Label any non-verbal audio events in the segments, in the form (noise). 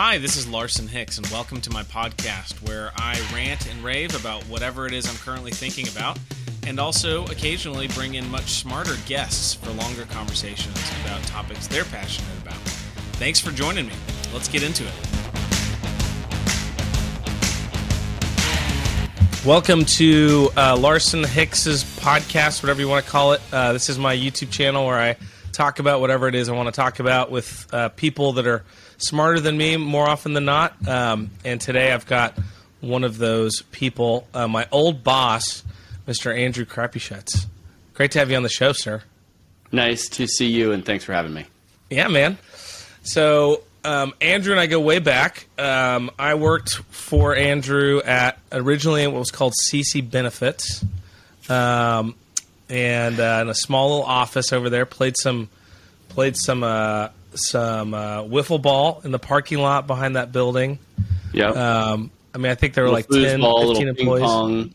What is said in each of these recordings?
Hi, this is Larson Hicks, and welcome to my podcast where I rant and rave about whatever it is I'm currently thinking about, and also occasionally bring in much smarter guests for longer conversations about topics they're passionate about. Thanks for joining me. Let's get into it. Welcome to uh, Larson Hicks's podcast, whatever you want to call it. Uh, this is my YouTube channel where I talk about whatever it is I want to talk about with uh, people that are smarter than me more often than not. Um, and today I've got one of those people, uh, my old boss, Mr. Andrew Crapuchettes. Great to have you on the show, sir. Nice to see you, and thanks for having me. Yeah, man. So um, Andrew and I go way back. Um, I worked for Andrew at originally what was called CC Benefits, um, and uh, in a small little office over there. Played some played some uh, some uh, wiffle ball in the parking lot behind that building. Yeah. Um, I mean, I think there were like 10, 15 employees. Pong.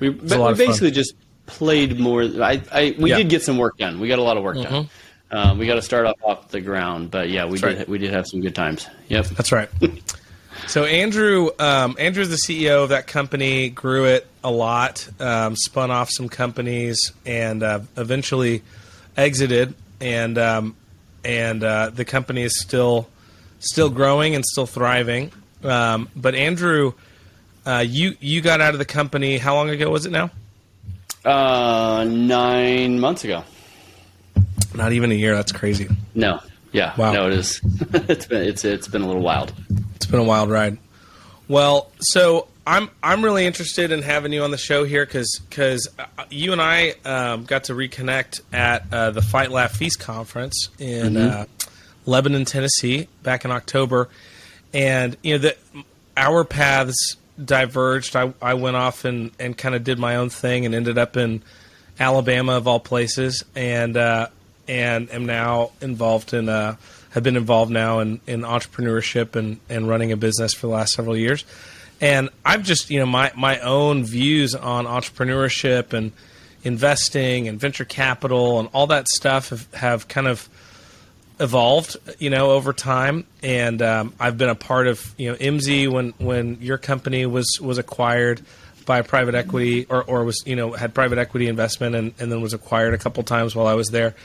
We, we basically just played more. I, I we yeah. did get some work done. We got a lot of work mm-hmm. done. Um, we got to start off off the ground, but yeah, we That's did right. we did have some good times. Yep. That's right. (laughs) so Andrew, um, Andrew's the CEO of that company. Grew it a lot, um, spun off some companies, and uh, eventually exited. And um, and uh, the company is still still growing and still thriving. Um, but Andrew, uh, you you got out of the company. How long ago was it now? Uh, nine months ago. Not even a year. That's crazy. No. Yeah. Wow. No, it is. (laughs) it's been it's it's been a little wild. It's been a wild ride. Well, so I'm I'm really interested in having you on the show here because because uh, you and I um, got to reconnect at uh, the Fight Laugh Feast conference in mm-hmm. uh, Lebanon, Tennessee, back in October, and you know that our paths diverged. I, I went off and, and kind of did my own thing and ended up in Alabama of all places, and uh, and am now involved in uh, have been involved now in, in entrepreneurship and, and running a business for the last several years. And I've just, you know, my, my own views on entrepreneurship and investing and venture capital and all that stuff have, have kind of evolved, you know, over time. And um, I've been a part of, you know, EMSI when, when your company was, was acquired by private equity or, or was, you know, had private equity investment and, and then was acquired a couple times while I was there.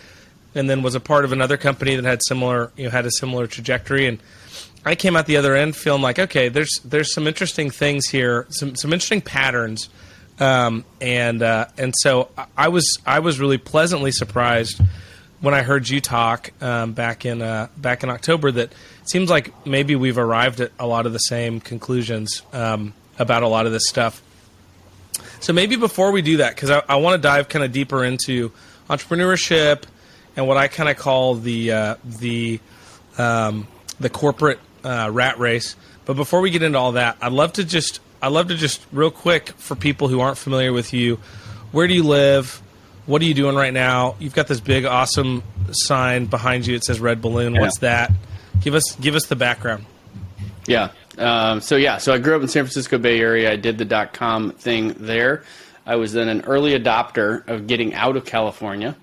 And then was a part of another company that had similar, you know, had a similar trajectory. And I came out the other end feeling like, okay, there's there's some interesting things here, some some interesting patterns, um, and uh, and so I was I was really pleasantly surprised when I heard you talk um, back in uh, back in October that it seems like maybe we've arrived at a lot of the same conclusions um, about a lot of this stuff. So maybe before we do that, because I, I want to dive kind of deeper into entrepreneurship and what I kind of call the uh, the um, the corporate uh, rat race. But before we get into all that, I'd love to just I'd love to just real quick for people who aren't familiar with you, where do you live? What are you doing right now? You've got this big awesome sign behind you. It says Red Balloon. Yeah. What's that? Give us give us the background. Yeah. Um, so yeah. So I grew up in San Francisco Bay Area. I did the dot com thing there. I was then an early adopter of getting out of California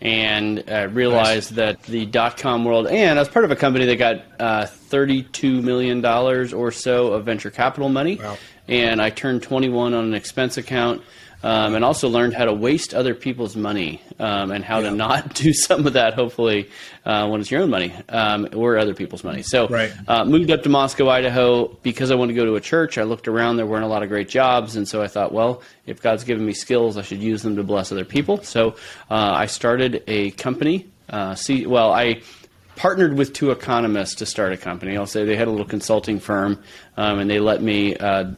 and uh, realized nice. that the dot com world, and I was part of a company that got uh, $32 million or so of venture capital money. Wow. And I turned 21 on an expense account um, and also learned how to waste other people's money um, and how yeah. to not (laughs) do some of that, hopefully, uh, when it's your own money um, or other people's money. So, right. uh, moved up to Moscow, Idaho because I wanted to go to a church. I looked around, there weren't a lot of great jobs. And so I thought, well, if God's given me skills, I should use them to bless other people. So, uh, I started a company. Uh, see, well, I partnered with two economists to start a company. I'll say they had a little consulting firm, um, and they let me uh,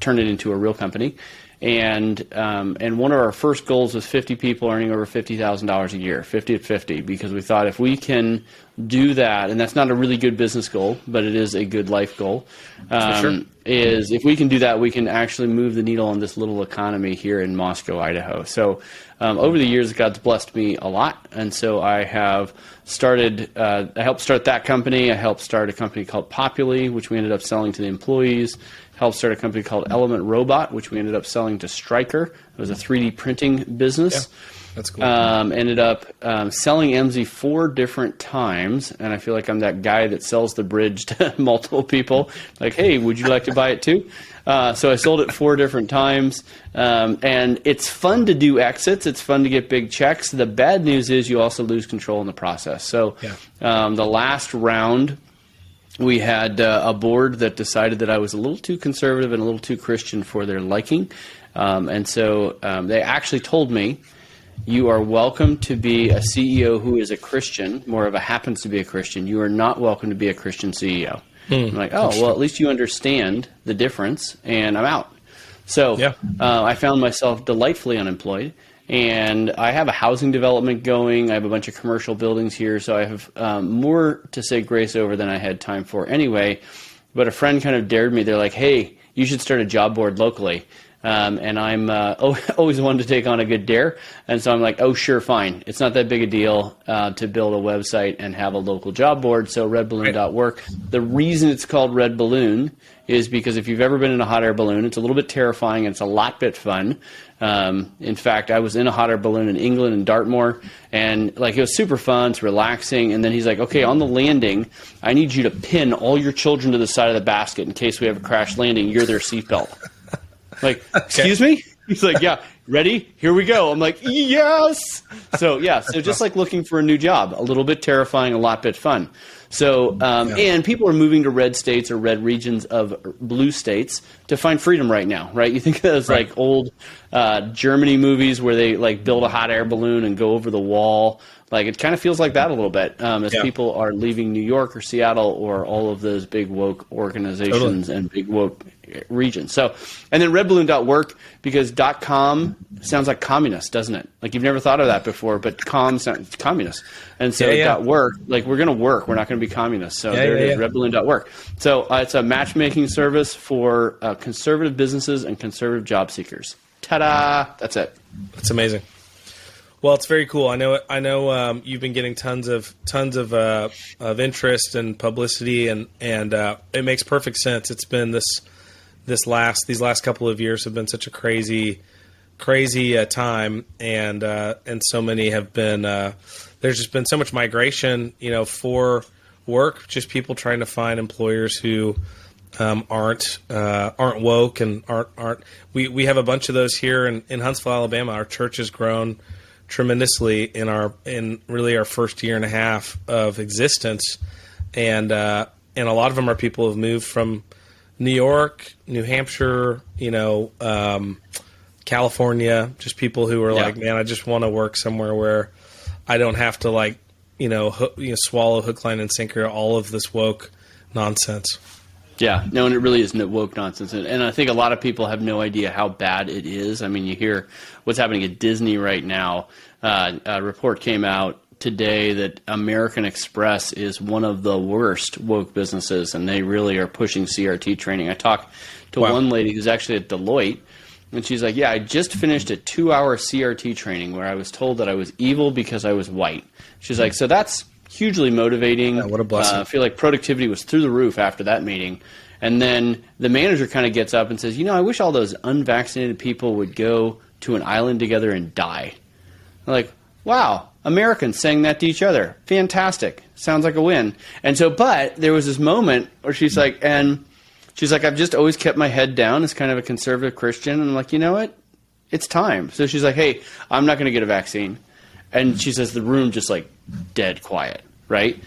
turn it into a real company and um, and one of our first goals was 50 people earning over $50,000 a year, 50 at 50, because we thought if we can do that, and that's not a really good business goal, but it is a good life goal. Um, sure. Is if we can do that, we can actually move the needle on this little economy here in Moscow, Idaho. So um, over the years, God's blessed me a lot, and so I have started. Uh, I helped start that company. I helped start a company called Populi, which we ended up selling to the employees helped start a company called Element Robot, which we ended up selling to Stryker. It was a 3D printing business. That's cool. Um, ended up um, selling EMSI four different times, and I feel like I'm that guy that sells the bridge (laughs) to multiple people. Like, hey, would you like to buy it too? Uh, so I sold it four different times, um, and it's fun to do exits. It's fun to get big checks. The bad news is you also lose control in the process. So Yeah. um, the last round, we had uh, a board that decided that I was a little too conservative and a little too Christian for their liking. Um, and so um, they actually told me, you are welcome to be a CEO who is a Christian, more of a happens to be a Christian. You are not welcome to be a Christian CEO. I'm like, oh, well, at least you understand the difference, and I'm out. So Yeah. uh, I found myself delightfully unemployed. And I have a housing development going. I have a bunch of commercial buildings here, so I have um, more to say grace over than I had time for anyway. But a friend kind of dared me. They're like, "Hey, you should start a job board locally." Um, and I'm uh, (laughs) always one to take on a good dare, and so I'm like, "Oh, sure, fine. It's not that big a deal uh, to build a website and have a local job board." So redballoon.work. The reason it's called Red Balloon is because if you've ever been in a hot air balloon, it's a little bit terrifying and it's a lot bit fun. Um, in fact, I was in a hot air balloon in England in Dartmoor, and like it was super fun, it's relaxing. And then he's like, "Okay, on the landing, I need you to pin all your children to the side of the basket in case we have a crash landing. You're their seatbelt." (laughs) like, excuse me? He's like, "Yeah, ready? Here we go." I'm like, "Yes." So yeah, so just like looking for a new job, a little bit terrifying, a lot bit fun. So, um, and people are moving to red states or red regions of blue states to find freedom right now, right? You think of those Right. like old uh, Germany movies where they like build a hot air balloon and go over the wall. Like it kind of feels like that a little bit um, as Yeah. people are leaving New York or Seattle or all of those big woke organizations and big woke regions. So, and then redballoon.work because dot .com sounds like communist, doesn't it? Like you've never thought of that before, but com sounds communist. And so Yeah, yeah. dot work, like we're going to work. We're not going to be communists. So Yeah, there it is, redballoon.work. So uh, it's a matchmaking service for uh, conservative businesses and conservative job seekers. Ta-da! That's it. That's amazing. Well, it's very cool. I know. I know um, you've been getting tons of tons of uh, of interest and publicity, and and uh, it makes perfect sense. It's been this this last these last couple of years have been such a crazy crazy uh, time, and uh, and so many have been. Uh, there's just been so much migration, you know, for work. Just people trying to find employers who um, aren't uh, aren't woke and aren't aren't. We we have a bunch of those here in, in Huntsville, Alabama. Our church has grown tremendously in our in really our first year and a half of existence, and uh, and a lot of them are people who have moved from New York, New Hampshire, you know, um, California. Just people who are Yeah. like, man, I just want to work somewhere where I don't have to like you know, hook, you know swallow hook, line, and sinker all of this woke nonsense. Yeah, no, and it really isn't woke nonsense, and, and I think a lot of people have no idea how bad it is. I mean, you hear what's happening at Disney right now. Uh, a report came out today that American Express is one of the worst woke businesses, and they really are pushing CRT training. I talked to Wow. one lady who's actually at Deloitte, and she's like, "Yeah, I just finished a two-hour CRT training where I was told that I was evil because I was white." She's like, "So that's." Hugely motivating. what a blessing. Uh, I feel like productivity was through the roof after that meeting. And then the manager kind of gets up and says, You know, I wish all those unvaccinated people would go to an island together and die. I'm like, wow, Americans saying that to each other. Fantastic. Sounds like a win. And so, but there was this moment where she's like, and she's like, I've just always kept my head down as kind of a conservative Christian. And I'm like, you know what? It's time. So she's like, hey, I'm not going to get a vaccine. And she says the room just like dead quiet, right?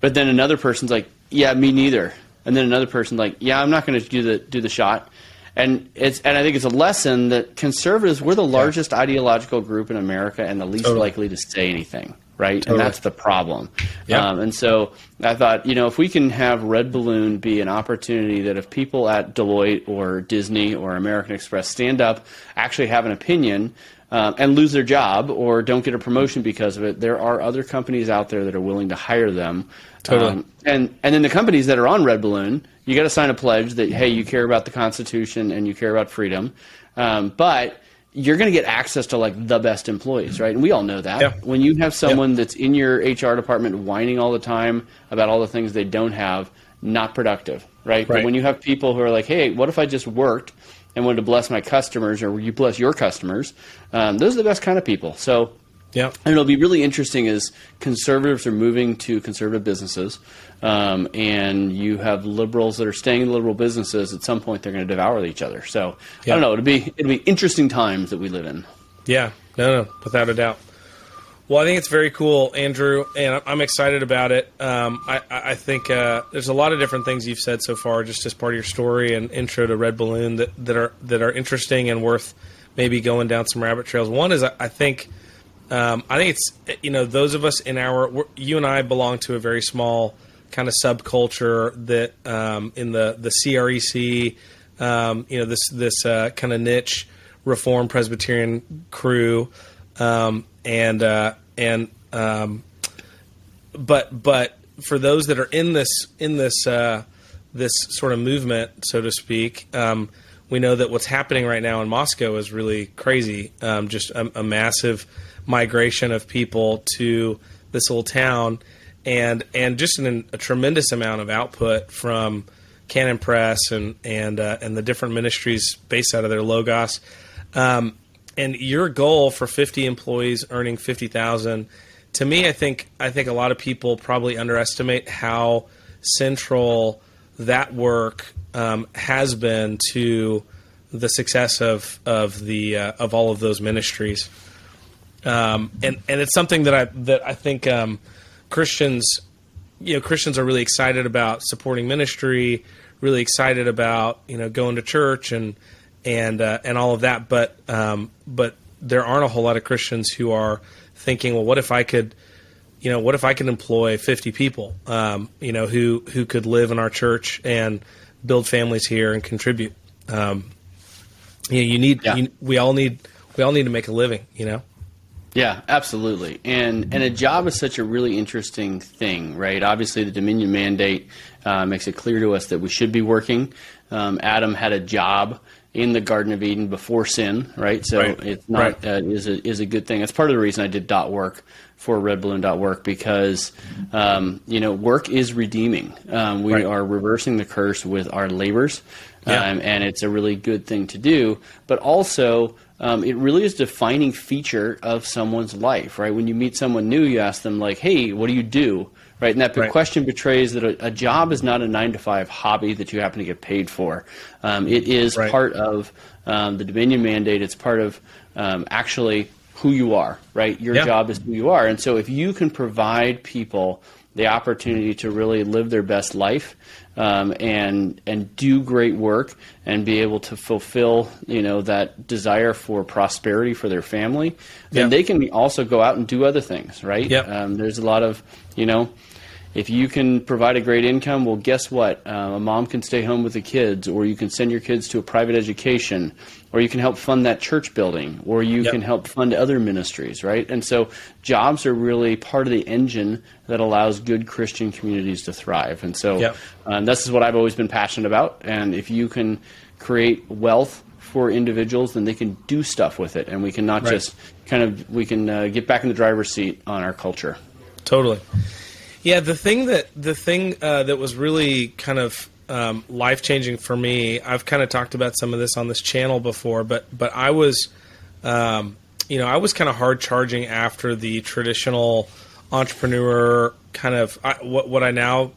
But then another person's like, yeah, me neither. And then another person's like, yeah, I'm not going to do the do the shot. And it's and I think it's a lesson that conservatives we're the largest ideological group in America and the least Totally. likely to say anything, right? Totally. And that's the problem. Yeah. Um, and so I thought, you know, if we can have Red Balloon be an opportunity that if people at Deloitte or Disney or American Express stand up, actually have an opinion, um, and lose their job or don't get a promotion because of it, there are other companies out there that are willing to hire them. Totally. and and then the companies that are on Red Balloon, you got to sign a pledge that hey, you care about the Constitution and you care about freedom, um, but you're going to get access to like the best employees, right? And we all know that. Yeah. When you have someone that's in your HR department whining all the time about all the things they don't have, not productive, right? Right. But when you have people who are like, hey, what if I just worked and wanted to bless my customers or you bless your customers? Um, those are the best kind of people. So Yeah. and it'll be really interesting as conservatives are moving to conservative businesses, um, and you have liberals that are staying in liberal businesses. At some point, they're going to devour each other. So Yeah. I don't know. It'll be it'll be interesting times that we live in. Yeah, no, no, without a doubt. Well, I think it's very cool, Andrew, and I'm- I'm excited about it. Um, I, I I think uh, there's a lot of different things you've said so far, just as part of your story and intro to Red Balloon, that, that are that are interesting and worth maybe going down some rabbit trails. One is I, I think um, I think it's you know those of us in our you and I belong to a very small kind of subculture that um, in the the CREC, um, you know this this uh, kind of niche Reformed Presbyterian crew, um, and uh, and um, but but for those that are in this in this uh, this sort of movement, so to speak, um, we know that what's happening right now in Moscow is really crazy. Um, just a, a massive migration of people to this little town, and and just an, a tremendous amount of output from Canon Press and and uh, and the different ministries based out of their Logos. Um, and your goal for 50 employees earning 50,000 to me I think I think a lot of people probably underestimate how central that work um, has been to the success of of the uh, of all of those ministries um, and and it's something that I that I think um, Christians you know Christians are really excited about supporting ministry really excited about you know going to church and and uh, and all of that. But um, but there aren't a whole lot of Christians who are thinking, well, what if I could, you know, what if I could employ fifty people, um, you know, who who could live in our church and build families here and contribute. Um, you, know, you need Yeah. you, we all need we all need to make a living, you know. Yeah, absolutely. And and a job is such a really interesting thing, right? Obviously, the Dominion mandate uh, makes it clear to us that we should be working. Um, Adam had a job in the Garden of Eden before sin, right? So Right. it's not Right. uh, is a is a good thing. That's part of the reason I did dot work for redballoon.work because um, you know work is redeeming. Um, we Right. are reversing the curse with our labors, Yeah. um, and it's a really good thing to do. But also, um, it really is a defining feature of someone's life, right? When you meet someone new, you ask them like, "Hey, what do you do?" Right, and that Right. question betrays that a, a job is not a nine to five hobby that you happen to get paid for. Um, it is Right. part of um, the Dominion mandate. It's part of um, actually who you are, right? Your Yeah. job is who you are, and so if you can provide people the opportunity to really live their best life um, and and do great work and be able to fulfill you know that desire for prosperity for their family, then Yeah. they can also go out and do other things, right? Yeah. Um, there's a lot of you know. If you can provide a great income, well, guess what? Uh, a mom can stay home with the kids, or you can send your kids to a private education, or you can help fund that church building, or you Yep. can help fund other ministries, right? And so jobs are really part of the engine that allows good Christian communities to thrive. And so Yep. um, this is what I've always been passionate about. And if you can create wealth for individuals, then they can do stuff with it, and we can not Right. just kind of we can uh, get back in the driver's seat on our culture. Totally. Yeah, the thing that the thing uh, that was really kind of um, life changing for me. I've kind of talked about some of this on this channel before, but but I was, um, you know, I was kind of hard charging after the traditional entrepreneur kind of I, what what I now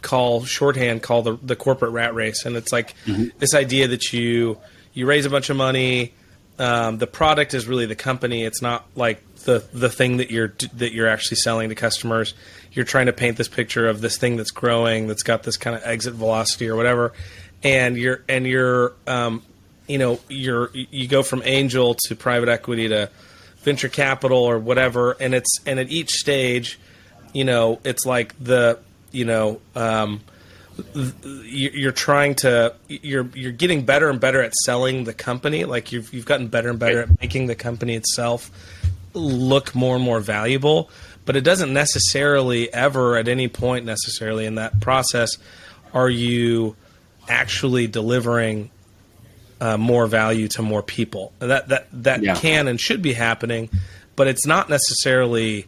call shorthand call the the corporate rat race, and it's like this idea that you you raise a bunch of money. Um, the product is really the company. It's not like the the thing that you're that you're actually selling to customers. You're trying to paint this picture of this thing that's growing, that's got this kind of exit velocity or whatever, and you're and you're um, you know you're you go from angel to private equity to venture capital or whatever, and it's and at each stage, you know, it's like the you know. Um, you're trying to you're you're getting better and better at selling the company like you've you've gotten better and better Right. at making the company itself look more and more valuable but it doesn't necessarily ever at any point necessarily in that process are you actually delivering uh, more value to more people that that that Yeah. can and should be happening but it's not necessarily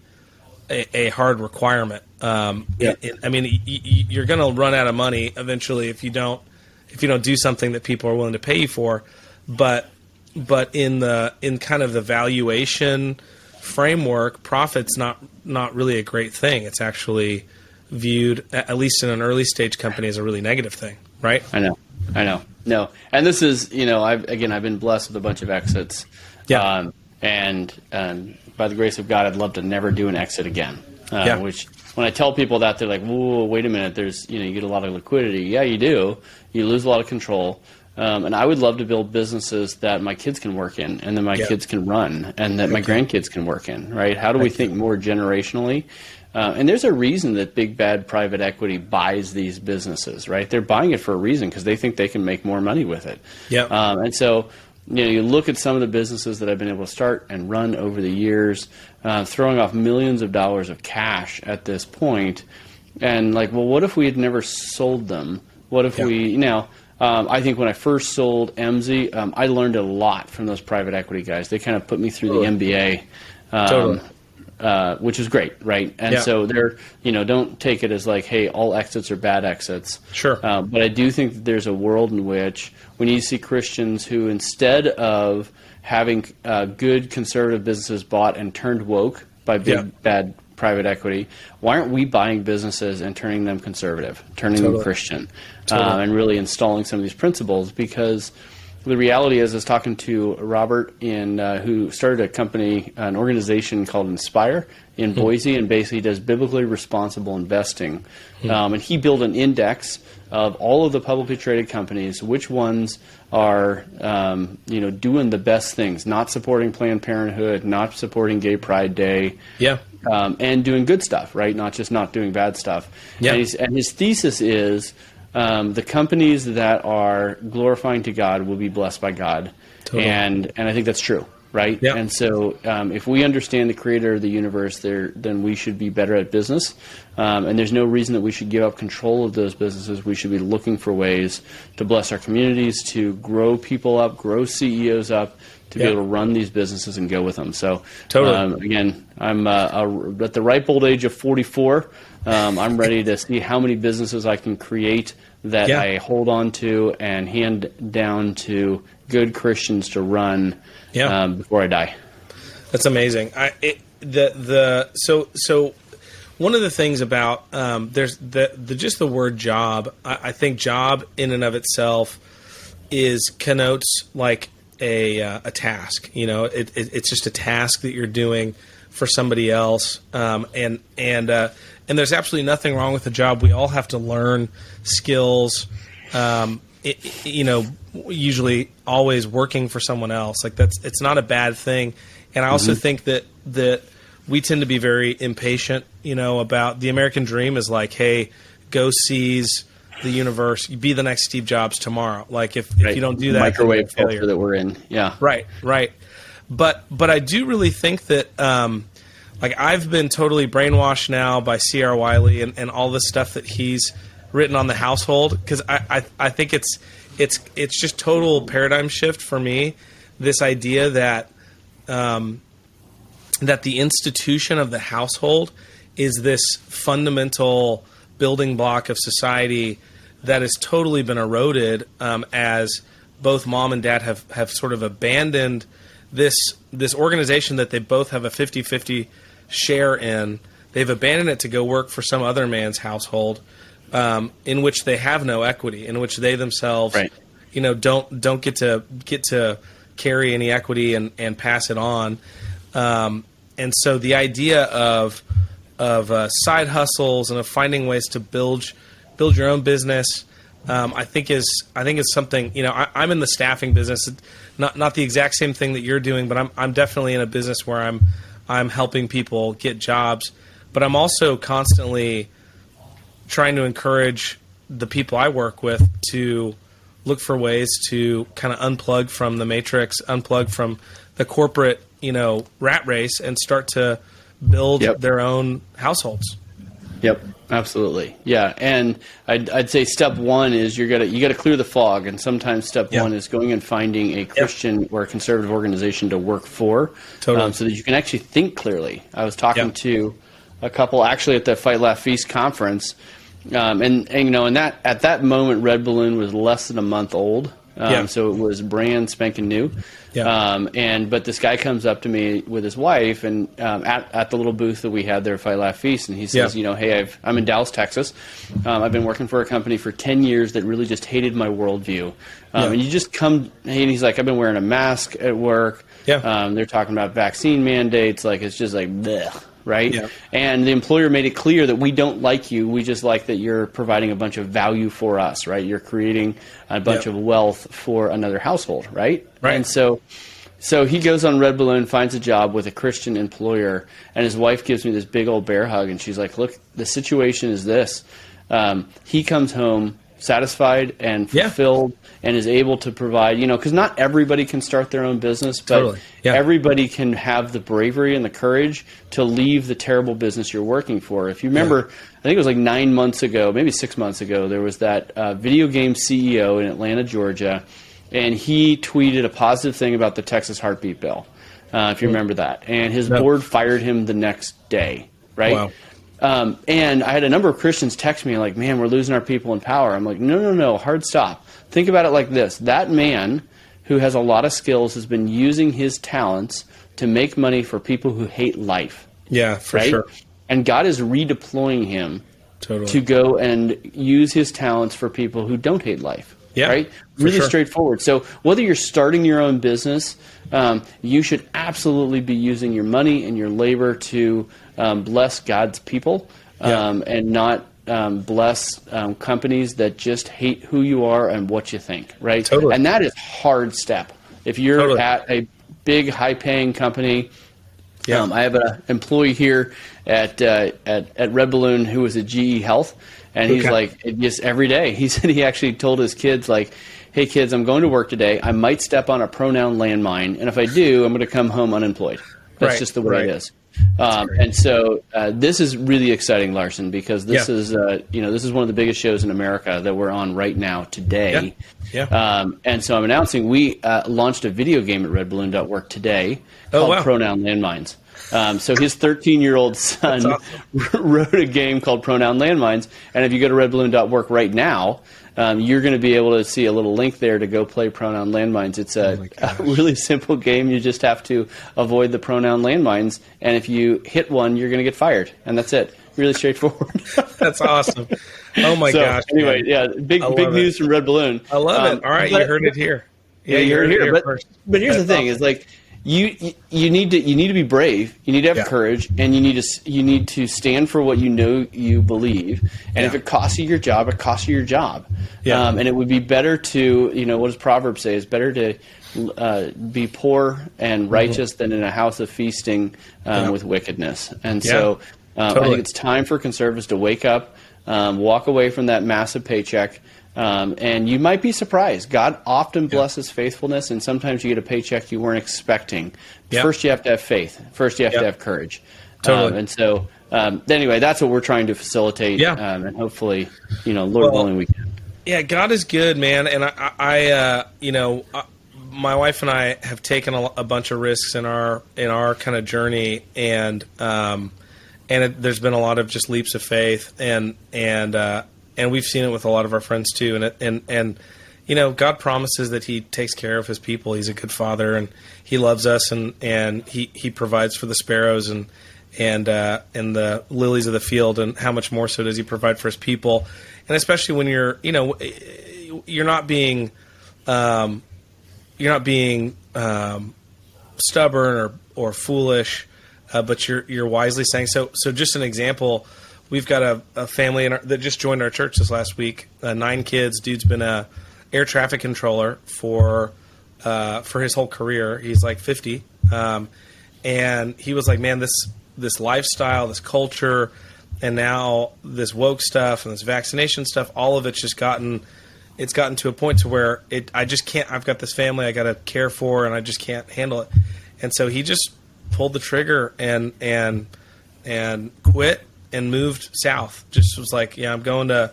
a, a hard requirement. Um, Yeah. it- it- I mean, y- y- you're going to run out of money eventually if you don't if you don't do something that people are willing to pay you for. But but in the in kind of the valuation framework, profit's not not really a great thing. It's actually viewed, at least in an early stage company, as a really negative thing, right? I know. I know. No. And this is, you know, I've again, I've been blessed with a bunch of exits. Yeah. Um, and um, by the grace of God, I'd love to never do an exit again. Uh, Yeah. Which, when I tell people that, they're like, "Whoa, wait a minute! There's, you know, you get a lot of liquidity. Yeah, you do. You lose a lot of control." Um, and I would love to build businesses that my kids can work in, and that my Yeah. kids can run, and that my grandkids can work in. Right? How do we think more generationally? Uh, and there's a reason that big bad private equity buys these businesses, right? They're buying it for a reason because they think they can make more money with it. Yeah. Um, and so, you know, you look at some of the businesses that I've been able to start and run over the years, uh, throwing off millions of dollars of cash at this point, and like, well, what if we had never sold them? What if Yeah. we, you know, um, I think when I first sold EMSI, um, I learned a lot from those private equity guys. They kind of put me through the MBA. Um, Totally. Uh, which is great, right? And Yeah. so they're, you know, don't take it as like, hey, all exits are bad exits. Sure. Uh, but I do think that there's a world in which we need to see Christians who, instead of having uh, good conservative businesses bought and turned woke by big Yeah. bad private equity, why aren't we buying businesses and turning them conservative, turning them Christian, Totally. uh, and really installing some of these principles? Because the reality is, I was talking to Robert in uh, who started a company, an organization called Inspire in Hmm. Boise, and basically does biblically responsible investing. Hmm. Um, and he built an index of all of the publicly traded companies, which ones are um, you know doing the best things, not supporting Planned Parenthood, not supporting Gay Pride Day, Yeah. um, and doing good stuff, right? Not just not doing bad stuff. Yeah. And, and his thesis is um, the companies that are glorifying to God will be blessed by God, Totally. and and I think that's true, right? Yeah. And so um, if we understand the Creator of the universe, there then we should be better at business, um, and there's no reason that we should give up control of those businesses. We should be looking for ways to bless our communities, to grow people up, grow CEOs up. To Yeah. be able to run these businesses and go with them. So, Totally. um, again, I'm uh, a, at the ripe old age of 44. Um, I'm ready to see how many businesses I can create that Yeah. I hold on to and hand down to good Christians to run Yeah. um, before I die. That's amazing. I it, the the so so one of the things about um, there's the the just the word job. I, I think job in and of itself is connotes like a uh, a task. You know, it, it, it's just a task that you're doing for somebody else, um, and and uh, and there's absolutely nothing wrong with the job. We all have to learn skills. Um, it, you know, usually always working for someone else. Like that's it's not a bad thing. And I also think that that we tend to be very impatient. You know, about the American dream is like, hey, go seize the universe. Be the next Steve Jobs tomorrow. Like if, if you don't do that, microwave failure. culture that we're in, yeah, Right, right. But but I do really think that um, like I've been totally brainwashed now by C.R. Wiley and, and all the stuff that he's written on the household because I, I I think it's it's it's just total paradigm shift for me. This idea that um, that the institution of the household is this fundamental building block of society that has totally been eroded um, as both mom and dad have, have sort of abandoned this this organization that they both have a 50-50 share in. They've abandoned it to go work for some other man's household um, in which they have no equity in which they themselves Right. you know don't don't get to get to carry any equity and, and pass it on. Um, and so the idea of of uh, side hustles and of finding ways to build build your own business um, I think is I think is something you know I, I'm in the staffing business. Not not the exact same thing that you're doing but I'm I'm definitely in a business where I'm I'm helping people get jobs but I'm also constantly trying to encourage the people I work with to look for ways to kind of unplug from the matrix, unplug from the corporate, you know, rat race, and start to build Yep. their own households. Yep, absolutely. Yeah, and I'd, I'd say step one is you're gonna you got to clear the fog, and sometimes step Yeah. one is going and finding a Christian or a conservative organization to work for, Totally. um, so that you can actually think clearly. I was talking Yeah. to a couple actually at the Fight Laugh Feast conference, um, and, and you know, and that at that moment, Red Balloon was less than a month old. Um, Yeah. So it was brand spanking new. Yeah. Um, and but this guy comes up to me with his wife and um, at, at the little booth that we had there at Fight Laugh Feast, and he says, Yeah. you know, hey, I've, I'm in Dallas, Texas. Um, I've been working for a company for 10 years that really just hated my worldview. Um, Yeah. And you just come, and he's like, I've been wearing a mask at work. Yeah. Um, they're talking about vaccine mandates. Like it's just like, bleh, right? Yeah. And the employer made it clear that we don't like you. We just like that you're providing a bunch of value for us, right? You're creating a bunch Yeah. of wealth for another household, right? Right. And so, so he goes on Red Balloon, finds a job with a Christian employer, and his wife gives me this big old bear hug, and she's like, "Look, the situation is this: um, he comes home satisfied and Yeah. fulfilled, and is able to provide. You know, because not everybody can start their own business, but Totally. Yeah. everybody can have the bravery and the courage to leave the terrible business you're working for. If you remember, I think it was like nine months ago, maybe six months ago, there was that uh, video game CEO in Atlanta, Georgia, and he tweeted a positive thing about the Texas heartbeat bill. Uh, if you remember that, and his No. board fired him the next day, right? Wow. Um, and I had a number of Christians text me like, "Man, we're losing our people in power." I'm like, "No, no, no, hard stop. Think about it like this: that man who has a lot of skills has been using his talents to make money for people who hate life, Yeah, for right? sure. And God is redeploying him Totally. to go and use his talents for people who don't hate life. Yeah, right. Really sure. straightforward. So whether you're starting your own business, um, you should absolutely be using your money and your labor to um, bless God's people Yeah. um, and not um, bless um, companies that just hate who you are and what you think. Right. Totally. And that is hard step. If you're Totally. at a big, high-paying company. Yeah. Um, I have an employee here at, uh, at at Red Balloon who was at GE Health, and he's Okay. like, just every day. (laughs) He said he actually told his kids like, "Hey kids, I'm going to work today. I might step on a pronoun landmine, and if I do, I'm going to come home unemployed. That's Right, just the way right. it is." Um, and so uh, this is really exciting, Larson, because this Yeah. is uh, you know this is one of the biggest shows in America that we're on right now today. Yeah. Um, and so I'm announcing we uh, launched a video game at RedBalloon.work today Oh, called wow. Pronoun Landmines. Um, so his 13 year old son That's (laughs) wrote a game called Pronoun Landmines, and if you go to RedBalloon.work right now, um, you're going to be able to see a little link there to go play Pronoun Landmines. It's a, Oh a really (laughs) simple game. You just have to avoid the pronoun landmines, and if you hit one, you're going to get fired, and that's it. Really straightforward. (laughs) That's awesome. Oh my so gosh. anyway, man. yeah, big big love news from Red Balloon. I love Um, it. All right, but- you heard it here. yeah, you heard it here. But, first. but here's the thing: awesome. is like you you- need to you need to be brave. You need to have Yeah. courage, and you need to you need to stand for what you know you believe. And if it costs you your job, it costs you your job. Yeah. Um, and it would be better to you know what does Proverbs say? It's better to uh, be poor and righteous than in a house of feasting um, Mm-hmm. Yeah. with wickedness. And Yeah. so um, I think it's time for conservatives to wake up, um, walk away from that massive paycheck. Um, and you might be surprised. God often blesses faithfulness, and sometimes you get a paycheck you weren't expecting. Yeah. First, you have to have faith. First, you have Yeah. to have courage. Totally. Um, and so, um, anyway, that's what we're trying to facilitate. Yeah. Um, and hopefully, you know, Lord Well, willing, we can. Yeah, God is good, man. And I, I, I uh, you know, uh, my wife and I have taken a, a bunch of risks in our in our kind of journey, and um, and it, there's been a lot of just leaps of faith, and and uh, and we've seen it with a lot of our friends too, and and and you know, God promises that He takes care of His people. He's a good Father, and He loves us, and and He He provides for the sparrows and and uh, and the lilies of the field, and how much more so does He provide for His people, and especially when you're you know you're not being um, you're not being um, stubborn or or foolish, uh, but you're you're wisely saying so. So just an example, we've got a, a family our, that just joined our church this last week. Uh, nine kids. Dude's been a air traffic controller for uh, for his whole career. He's like fifty, um, and he was like, man, this this lifestyle, this culture, and now this woke stuff and this vaccination stuff, all of it's just gotten it's gotten to a point to where it I just can't I've got this family I got to care for and I just can't handle it. And so he just pulled the trigger and and and quit and moved south. Just was like, yeah, I'm going to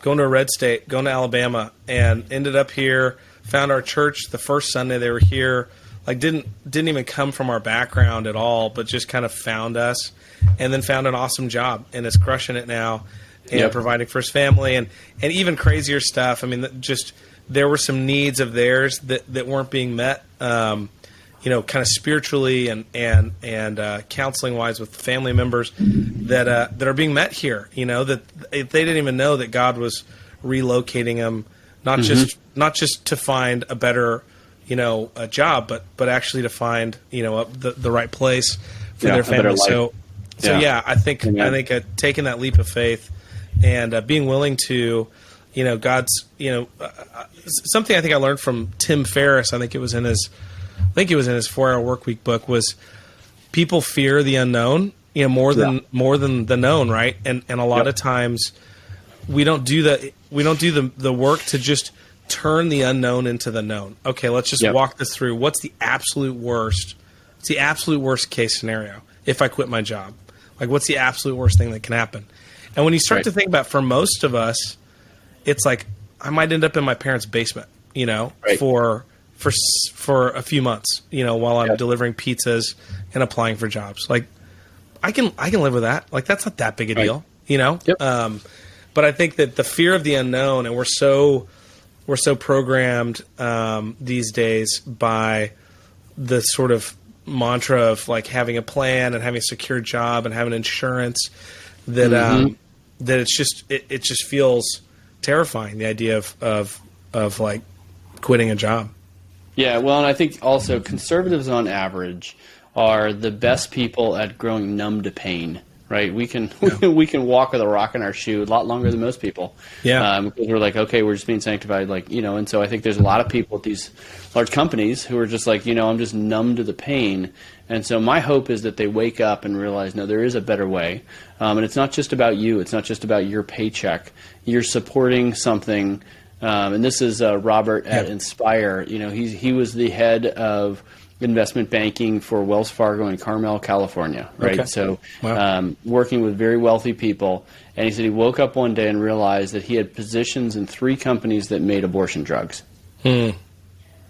going to a red state, going to Alabama and ended up here, found our church the first Sunday they were here. Like didn't didn't even come from our background at all, but just kind of found us and then found an awesome job and is crushing it now and Yep. providing for his family and and even crazier stuff. I mean, just there were some needs of theirs that that weren't being met. Um, you know, kind of spiritually and and and uh, counseling wise with family members that uh, that are being met here. You know, that they didn't even know that God was relocating them, not just not just to find a better, you know, a job, but but actually to find you know a, the the right place for Yeah, their family. So so Yeah. yeah, I think Amen. I think uh, taking that leap of faith and uh, being willing to, you know, God's, you know, uh, uh, something I think I learned from Tim Ferriss. I think it was in his, I think it was in his Four Hour Work Week book. Was people fear the unknown, you know, more than Yeah. more than the known, right? And and a lot Yep. of times we don't do the we don't do the the work to just turn the unknown into the known. Okay, let's just Yep. walk this through. What's the absolute worst? It's the absolute worst case scenario if I quit my job. Like, what's the absolute worst thing that can happen? And when you start Right. to think about, for most of us, it's like I might end up in my parents' basement, you know, Right. for for for a few months, you know, while I'm Yep. delivering pizzas and applying for jobs. Like, I can I can live with that. Like, that's not that big a Right. deal, you know. Yep. Um, but I think that the fear of the unknown, and we're so we're so programmed um, these days by the sort of mantra of like having a plan and having a secure job and having insurance that Mm-hmm. um, that it's just it, it just feels terrifying the idea of of of like quitting a job. Yeah, well, and I think also conservatives on average are the best people at growing numb to pain. Right? We can (laughs) we can walk with a rock in our shoe a lot longer than most people. Yeah. Um, because we're like, okay, we're just being sanctified, like you know. And so I think there's a lot of people at these large companies who are just like, you know, I'm just numb to the pain. And so my hope is that they wake up and realize, no, there is a better way. Um, and it's not just about you. It's not just about your paycheck. You're supporting something. Um, and this is uh, Robert at Yeah. Inspire. You know, he's he was the head of investment banking for Wells Fargo in Carmel, California. Right. Okay. So, Wow. um, working with very wealthy people. And he said he woke up one day and realized that he had positions in three companies that made abortion drugs.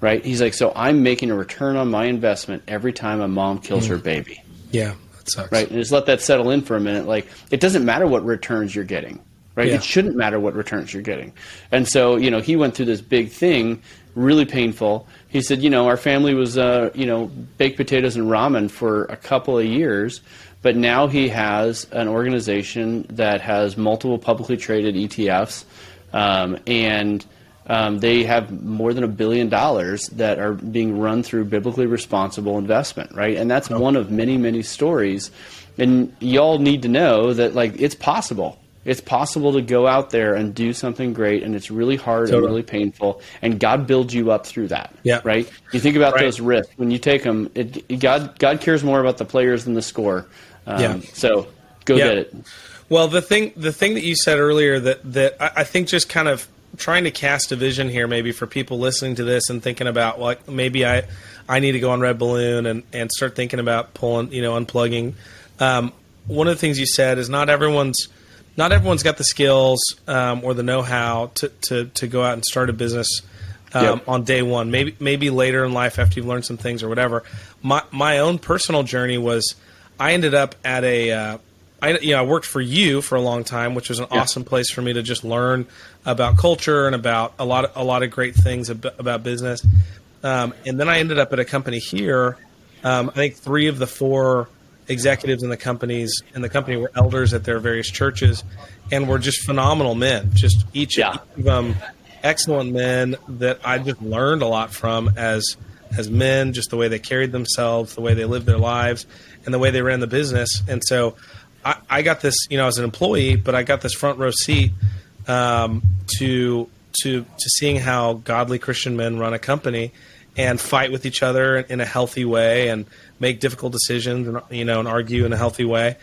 Right. He's like, so I'm making a return on my investment every time a mom kills her baby Yeah, that sucks. right? And just let that settle in for a minute. Like, it doesn't matter what returns you're getting, right? Yeah. It shouldn't matter what returns you're getting. And so, you know, he went through this big thing, really painful. He said, you know, our family was, uh, you know, baked potatoes and ramen for a couple of years, but now he has an organization that has multiple publicly traded ETFs, um, and um, they have more than a billion dollars that are being run through biblically responsible investment, right? And that's one of many, many stories. And y'all need to know that, like, it's possible. It's possible to go out there and do something great, and it's really hard and really painful. And God builds you up through that, Yeah. right? You think about Right. those risks when you take them. It, God, God cares more about the players than the score. Um, Yeah. So go Yeah. get it. Well, the thing the thing that you said earlier that that I, I think just kind of trying to cast a vision here, maybe for people listening to this and thinking about like maybe I I need to go on Red Balloon and and start thinking about pulling you know unplugging. Um, one of the things you said is not everyone's not everyone's got the skills um, or the know how to, to to go out and start a business. Um, Yep. On day one, maybe maybe later in life after you've learned some things or whatever. My my own personal journey was I ended up at a uh, I you know I worked for you for a long time, which was an awesome place for me to just learn about culture and about a lot of, a lot of great things ab- about business. Um, and then I ended up at a company here. Um, I think three of the four executives in the companies in the company were elders at their various churches, and were just phenomenal men. Just each, Yeah. each of them excellent men that I just learned a lot from as as men, just the way they carried themselves, the way they lived their lives, and the way they ran the business. And so I, I got this, you know, as an employee, but I got this front row seat um, to to to seeing how godly Christian men run a company and fight with each other in a healthy way and make difficult decisions and you know and argue in a healthy way.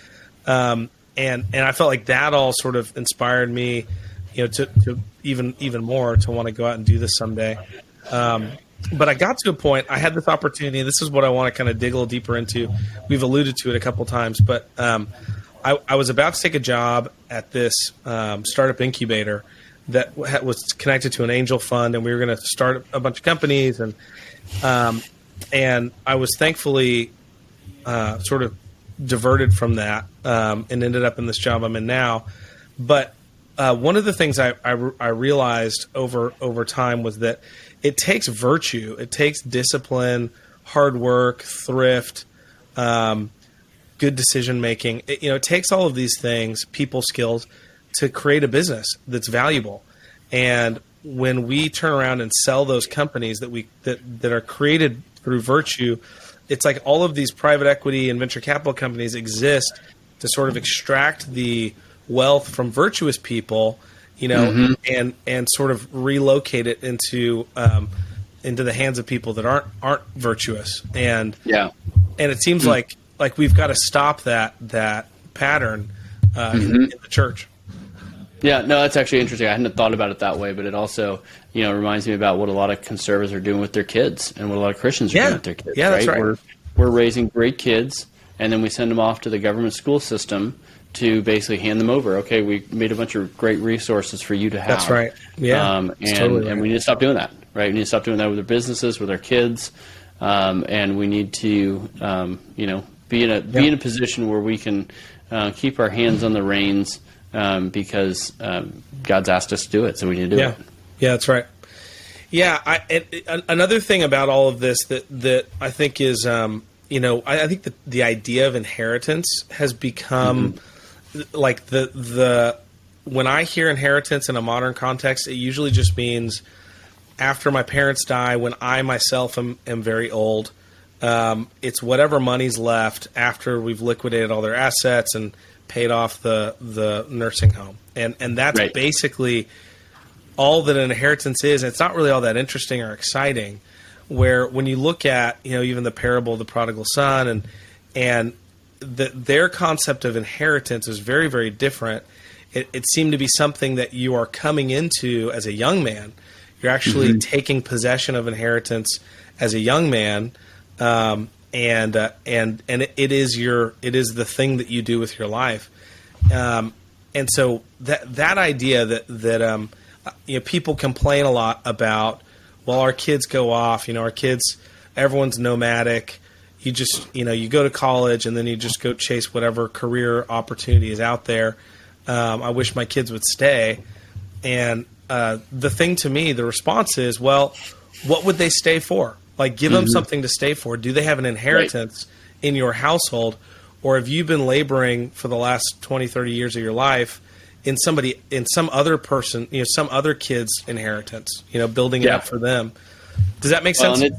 Um, and and I felt like that all sort of inspired me, you know, to, to even even more to want to go out and do this someday. Um, but I got to a point. I had this opportunity. This is what I want to kind of dig a little deeper into. We've alluded to it a couple times, but um, I, I was about to take a job at this um, startup incubator that was connected to an angel fund, and we were going to start a bunch of companies. And um, and I was thankfully uh, sort of diverted from that um, and ended up in this job I'm in now. But uh, one of the things I, I, I realized over over time was that it takes virtue, it takes discipline, hard work, thrift, um, good decision making. It, you know, it takes all of these things, people skills, to create a business that's valuable. And when we turn around and sell those companies that we that, that are created through virtue, it's like all of these private equity and venture capital companies exist to sort of extract the wealth from virtuous people, you know, mm-hmm. and and sort of relocate it into um, into the hands of people that aren't aren't virtuous. And yeah, and it seems mm-hmm. like like we've got to stop that that pattern uh, mm-hmm. in, in the church. Yeah, no, that's actually interesting. I hadn't thought about it that way, but it also, you know, reminds me about what a lot of conservatives are doing with their kids and what a lot of Christians are yeah. doing with their kids. Yeah, that's right. We're, we're raising great kids, and then we send them off to the government school system to basically hand them over. Okay, we made a bunch of great resources for you to have. That's right. Yeah, um, and totally right. and we need to stop doing that. Right, we need to stop doing that with their businesses, with our kids, um, and we need to, um, you know, be in a be in a position where we can uh, keep our hands on the reins um, because um, God's asked us to do it, so we need to do yeah. it. Yeah, that's right. Yeah, I, and, another thing about all of this that that I think is, um, you know, I, I, think the the idea of inheritance has become mm-hmm. like the the when I hear inheritance in a modern context, it usually just means after my parents die, when I myself am, am very old. Um, it's whatever money's left after we've liquidated all their assets and paid off the the nursing home, and and that's right. basically all that an inheritance is. It's not really all that interesting or exciting. Where when you look at you know even the parable of the prodigal son and and the, their concept of inheritance is very very different. It, it, seemed to be something that you are coming into as a young man. You're actually mm-hmm. taking possession of inheritance as a young man, um, and uh, and and it is your it is the thing that you do with your life, um, and so that that idea that that um, you know people complain a lot about well our kids go off you know our kids everyone's nomadic. You just you know you go to college and then you just go chase whatever career opportunity is out there. Um, I wish my kids would stay. And uh, the thing to me the response is well what would they stay for like, give mm-hmm. them something to stay for. Do they have an inheritance right. in your household? Or have you been laboring for the last 20, 30 years of your life in somebody, in some other person, you know, some other kid's inheritance, you know, building yeah. it up for them? Does that make well, sense?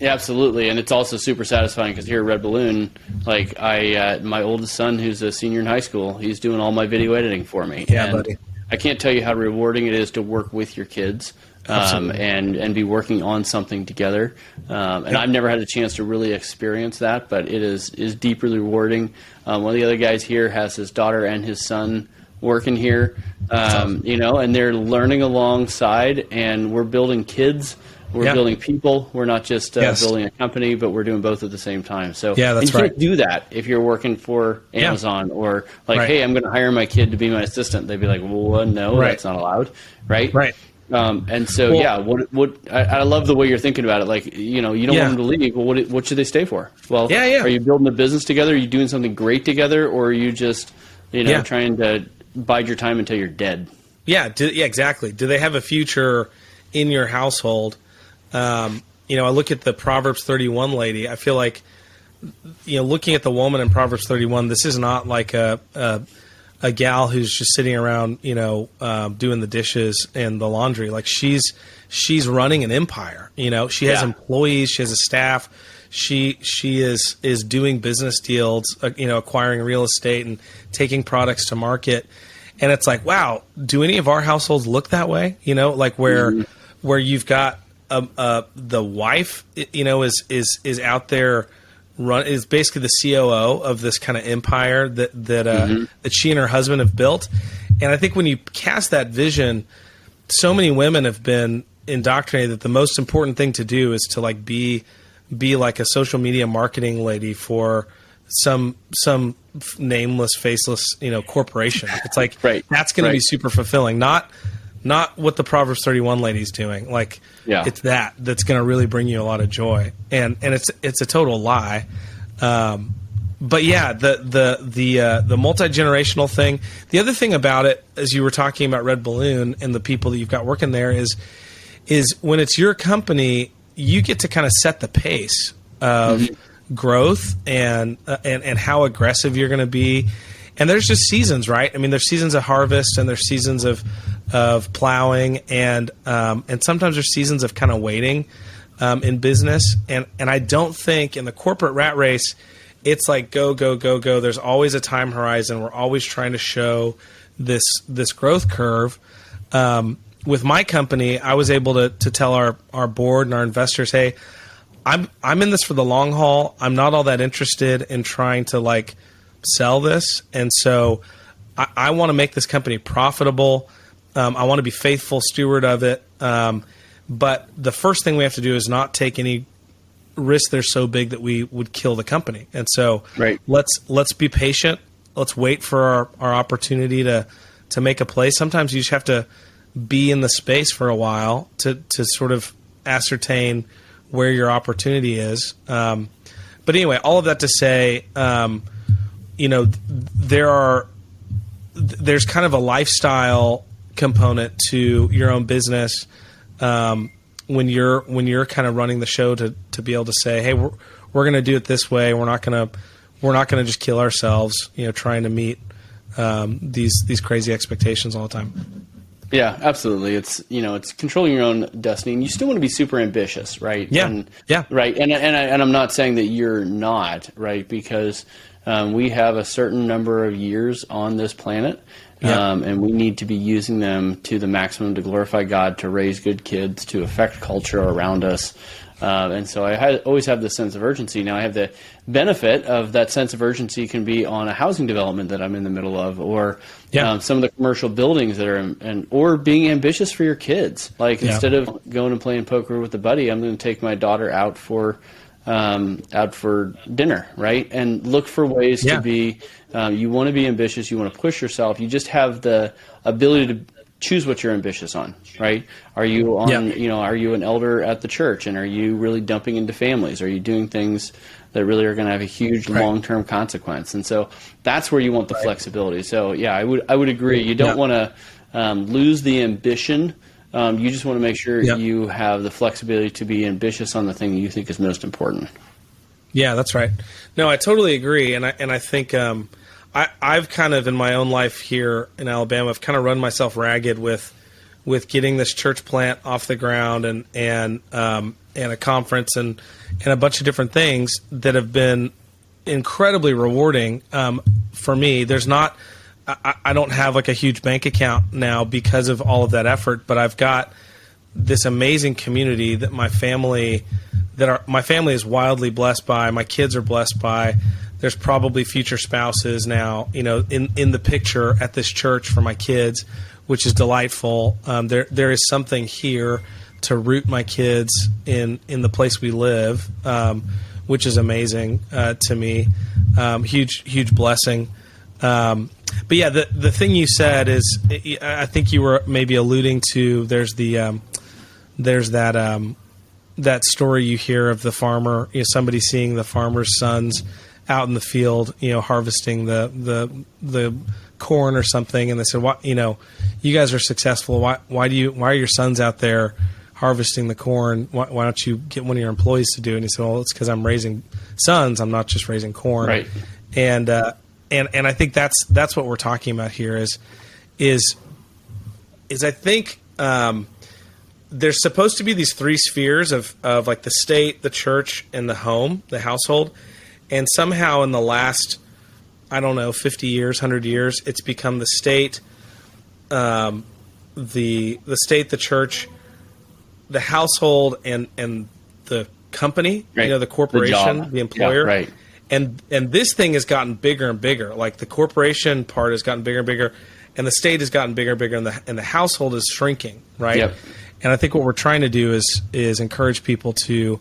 Yeah, absolutely, and it's also super satisfying because here at Red Balloon, like I, uh, my oldest son, who's a senior in high school, he's doing all my video editing for me. Yeah, buddy. I can't tell you how rewarding it is to work with your kids um, and and be working on something together. Um, and yep. I've never had a chance to really experience that, but it is is deeply rewarding. Um, one of the other guys here has his daughter and his son working here, um, you know, and they're learning alongside, and we're building kids. We're yeah. building people. We're not just uh, yes. building a company, but we're doing both at the same time. So yeah, that's you right. can't do that if you're working for Amazon yeah. or like, right. hey, I'm going to hire my kid to be my assistant. They'd be like, well, no, right. that's not allowed, right? Right. Um, and so, well, yeah, what what I, I, love the way you're thinking about it. Like, you know, you don't yeah. want them to leave. Well, what what should they stay for? Well, yeah, yeah. Are you building a business together? Are you doing something great together, or are you just, you know, yeah. trying to bide your time until you're dead? Yeah, do, yeah, exactly. Do they have a future in your household? Um, you know, I look at the Proverbs 31 lady. I feel like, you know, looking at the woman in Proverbs 31, this is not like a, a a gal who's just sitting around, you know, um, doing the dishes and the laundry. Like she's she's running an empire. You know, she has yeah. employees, she has a staff. She she is is doing business deals, uh, you know, acquiring real estate and taking products to market. And it's like, wow, do any of our households look that way? You know, like where mm-hmm. where you've got um, uh, the wife, you know, is is is out there run is basically the COO of this kind of empire that that uh, mm-hmm. that she and her husband have built. And I think when you cast that vision, so many women have been indoctrinated that the most important thing to do is to like be be like a social media marketing lady for some some nameless faceless you know corporation it's like right. that's going right. to be super fulfilling not not what the Proverbs 31 lady's doing. Like, yeah. it's that that's going to really bring you a lot of joy. And and it's it's a total lie. Um, but yeah, the the the uh, the multi generational thing. The other thing about it, as you were talking about Red Balloon and the people that you've got working there, is is when it's your company, you get to kind of set the pace of mm-hmm. growth and uh, and and how aggressive you're going to be. And there's just seasons, right? I mean, there's seasons of harvest and there's seasons of of plowing and um, and sometimes there's seasons of kind of waiting um, in business. And and I don't think in the corporate rat race it's like go go go go. There's always a time horizon. We're always trying to show this this growth curve. Um, with my company, I was able to to tell our our board and our investors, hey, I'm I'm in this for the long haul. I'm not all that interested in trying to like sell this, and so I, I want to make this company profitable. Um, I want to be faithful steward of it. Um, but the first thing we have to do is not take any risk they're so big that we would kill the company. And so right. let's let's be patient. Let's wait for our, our opportunity to to make a play. Sometimes you just have to be in the space for a while to to sort of ascertain where your opportunity is. Um, but anyway, all of that to say, um, you know, there are there's kind of a lifestyle component to your own business. Um, when you're when you're kind of running the show to to be able to say, hey, we're we're going to do it this way. We're not going to we're not going to just kill ourselves, you know, trying to meet um, these these crazy expectations all the time. Yeah, absolutely. It's you know it's controlling your own destiny, and you still want to be super ambitious, right? Yeah, and, yeah, right. And and I, and I'm not saying that you're not right because um, we have a certain number of years on this planet, um, and we need to be using them to the maximum to glorify God, to raise good kids, to affect culture around us. Uh, and so I ha- always have this sense of urgency. Now I have the benefit of that sense of urgency can be on a housing development that I'm in the middle of, or yeah. um, some of the commercial buildings that are, in, and or being ambitious for your kids. Like yeah. instead of going and playing poker with a buddy, I'm going to take my daughter out for um, out for dinner, right? And look for ways yeah. to be. Um, you want to be ambitious. You want to push yourself. You just have the ability to choose what you're ambitious on, right? Are you on? Yeah. You know, are you an elder at the church, and are you really dumping into families? Are you doing things that really are going to have a huge right. long-term consequence? And so that's where you want the right. flexibility. So yeah, I would I would agree. You don't yeah. want to um, lose the ambition um, you just want to make sure yep. you have the flexibility to be ambitious on the thing you think is most important. Yeah, that's right. No, I totally agree, and I and I think um, I I've kind of in my own life here in Alabama, I've kind of run myself ragged with with getting this church plant off the ground and and um, and a conference and and a bunch of different things that have been incredibly rewarding um, for me. There's not I, I don't have like a huge bank account now because of all of that effort, but I've got this amazing community that my family that are my family is wildly blessed by. My kids are blessed by. There's probably future spouses now, you know, in in the picture at this church for my kids, which is delightful. Um, there there is something here to root my kids in in the place we live, um, which is amazing uh, to me. Um, huge huge blessing. Um, but yeah, the the thing you said is, I think you were maybe alluding to. There's the um, there's that um, that story you hear of the farmer, you know, somebody seeing the farmer's sons out in the field, you know, harvesting the the the corn or something, and they said, "Why, you know, you guys are successful. Why why do you why are your sons out there?" harvesting the corn. Why, why, don't you get one of your employees to do it? And he said, well, it's because I'm raising sons. I'm not just raising corn. Right. And uh, and and I think that's that's what we're talking about here is is is I think um, there's supposed to be these three spheres of of like the state, the church, and the home, the household, and somehow in the last I don't know 50 years, 100 years, it's become the state, um, the the state, the church, the household, and and the company, right. you know, the corporation, the, the employer, yeah, right and and this thing has gotten bigger and bigger. Like the corporation part has gotten bigger and bigger, and the state has gotten bigger and bigger, and the and the household is shrinking, right? Yep. And I think what we're trying to do is is encourage people to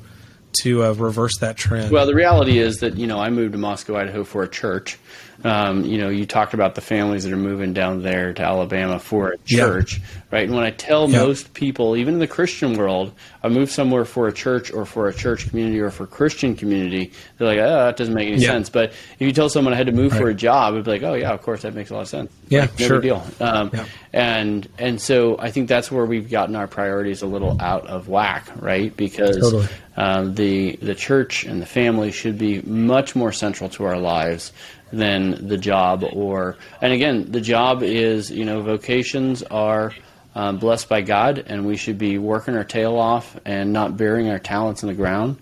to uh, reverse that trend? Well, the reality is that you know I moved to Moscow, Idaho for a church. Um, you know, you talked about the families that are moving down there to Alabama for a church, yeah. right? And when I tell yeah. most people, even in the Christian world, I move somewhere for a church or for a church community or for a Christian community, they're like, oh, that doesn't make any yeah. sense. But if you tell someone I had to move right. for a job, it'd be like, oh yeah, of course that makes a lot of sense. Yeah, like, no sure. big deal. Um, and and so I think that's where we've gotten our priorities a little out of whack, right? Because totally. um, the the church and the family should be much more central to our lives than the job or and again the job is you know vocations are um, blessed by God and we should be working our tail off and not burying our talents in the ground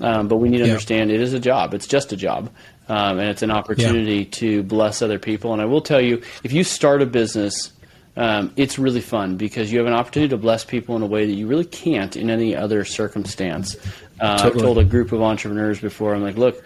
um, but we need to yeah. understand it is a job it's just a job um, and it's an opportunity yeah. to bless other people and I will tell you if you start a business um, it's really fun because you have an opportunity to bless people in a way that you really can't in any other circumstance. Uh, totally. I've told a group of entrepreneurs before, I'm like, look,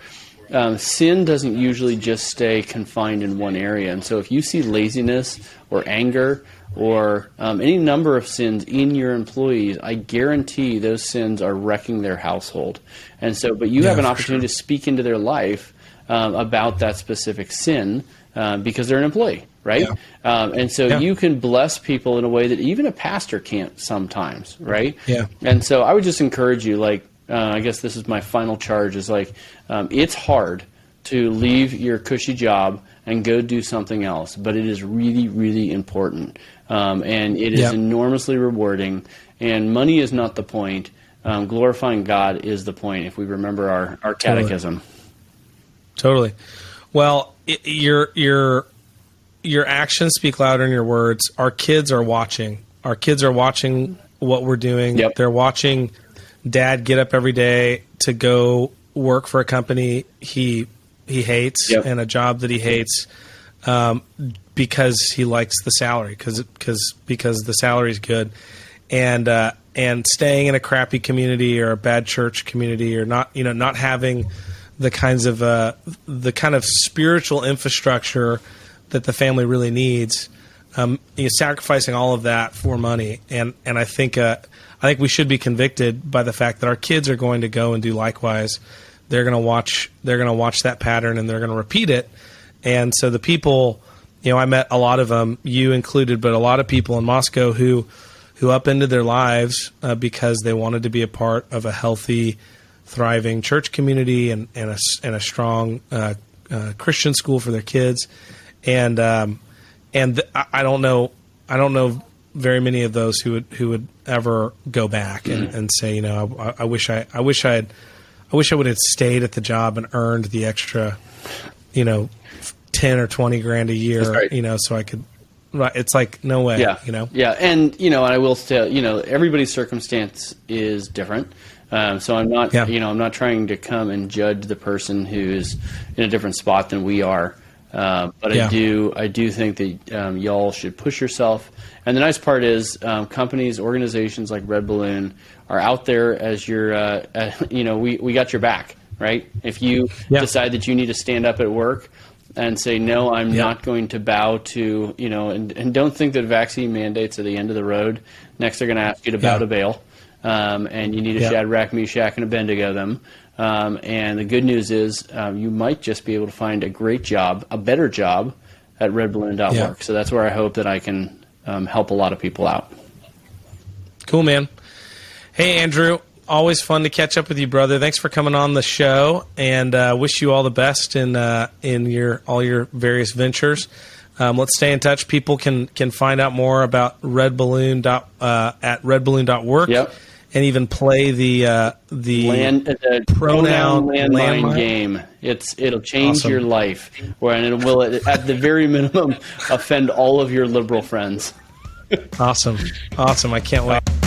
um, sin doesn't usually just stay confined in one area. And so if you see laziness or anger or um, any number of sins in your employees, I guarantee those sins are wrecking their household. And so, but you yeah, have an opportunity sure. to speak into their life um, about that specific sin uh, because they're an employee, right? Yeah. Um, and so yeah. you can bless people in a way that even a pastor can't sometimes, right? Yeah. And so I would just encourage you, like, uh, I guess this is my final charge is like um, it's hard to leave your cushy job and go do something else, but it is really, really important. Um, and it is yep. enormously rewarding. And money is not the point. Um, glorifying God is the point if we remember our, our catechism. Totally. totally. Well, it, your, your, your actions speak louder than your words. Our kids are watching. Our kids are watching what we're doing. Yep. They're watching dad get up every day to go work for a company he he hates yep. and a job that he hates um, because he likes the salary because because because the salary is good and uh, and staying in a crappy community or a bad church community or not you know not having the kinds of uh, the kind of spiritual infrastructure that the family really needs um, you know, sacrificing all of that for money and and I think uh, I think we should be convicted by the fact that our kids are going to go and do likewise. They're going to watch. They're going to watch that pattern and they're going to repeat it. And so the people, you know, I met a lot of them, you included, but a lot of people in Moscow who who upended their lives uh, because they wanted to be a part of a healthy, thriving church community and and a, and a strong uh, uh, Christian school for their kids. And um, and th- I don't know. I don't know very many of those who would who would ever go back and, and say, you know, I, I, wish I I wish I had I wish I would have stayed at the job and earned the extra, you know, ten or twenty grand a year, right. you know, so I could. Right, It's like no way, yeah, you know, yeah, and you know, I will tell you know, everybody's circumstance is different. Um, so I'm not, yeah. you know, I'm not trying to come and judge the person who's in a different spot than we are. Uh, but yeah. I do, I do think that um, y'all should push yourself and the nice part is, um, companies, organizations like Red Balloon are out there as your, uh, uh, you know, we, we got your back, right? If you yeah. decide that you need to stand up at work and say, no, I'm yeah. not going to bow to, you know, and, and don't think that vaccine mandates are the end of the road. Next, they're going to ask you to bow yeah. to Baal. Um, and you need to yeah. Shadrach, Meshach, and Abednego them. Um, and the good news is um, you might just be able to find a great job, a better job at redballoon.work. Yeah. So that's where I hope that I can um, help a lot of people out. Cool, man. Hey, Andrew. Always fun to catch up with you, brother. Thanks for coming on the show, and uh, wish you all the best in uh, in your all your various ventures. Um, let's stay in touch. People can can find out more about Red Balloon dot, uh, at redballoon.work. Yep. And even play the uh, the, Land, uh, the pronoun, pronoun landmine, landmine game. It's it'll change awesome. your life, and it will at the very minimum offend all of your liberal friends. awesome, awesome! I can't wait.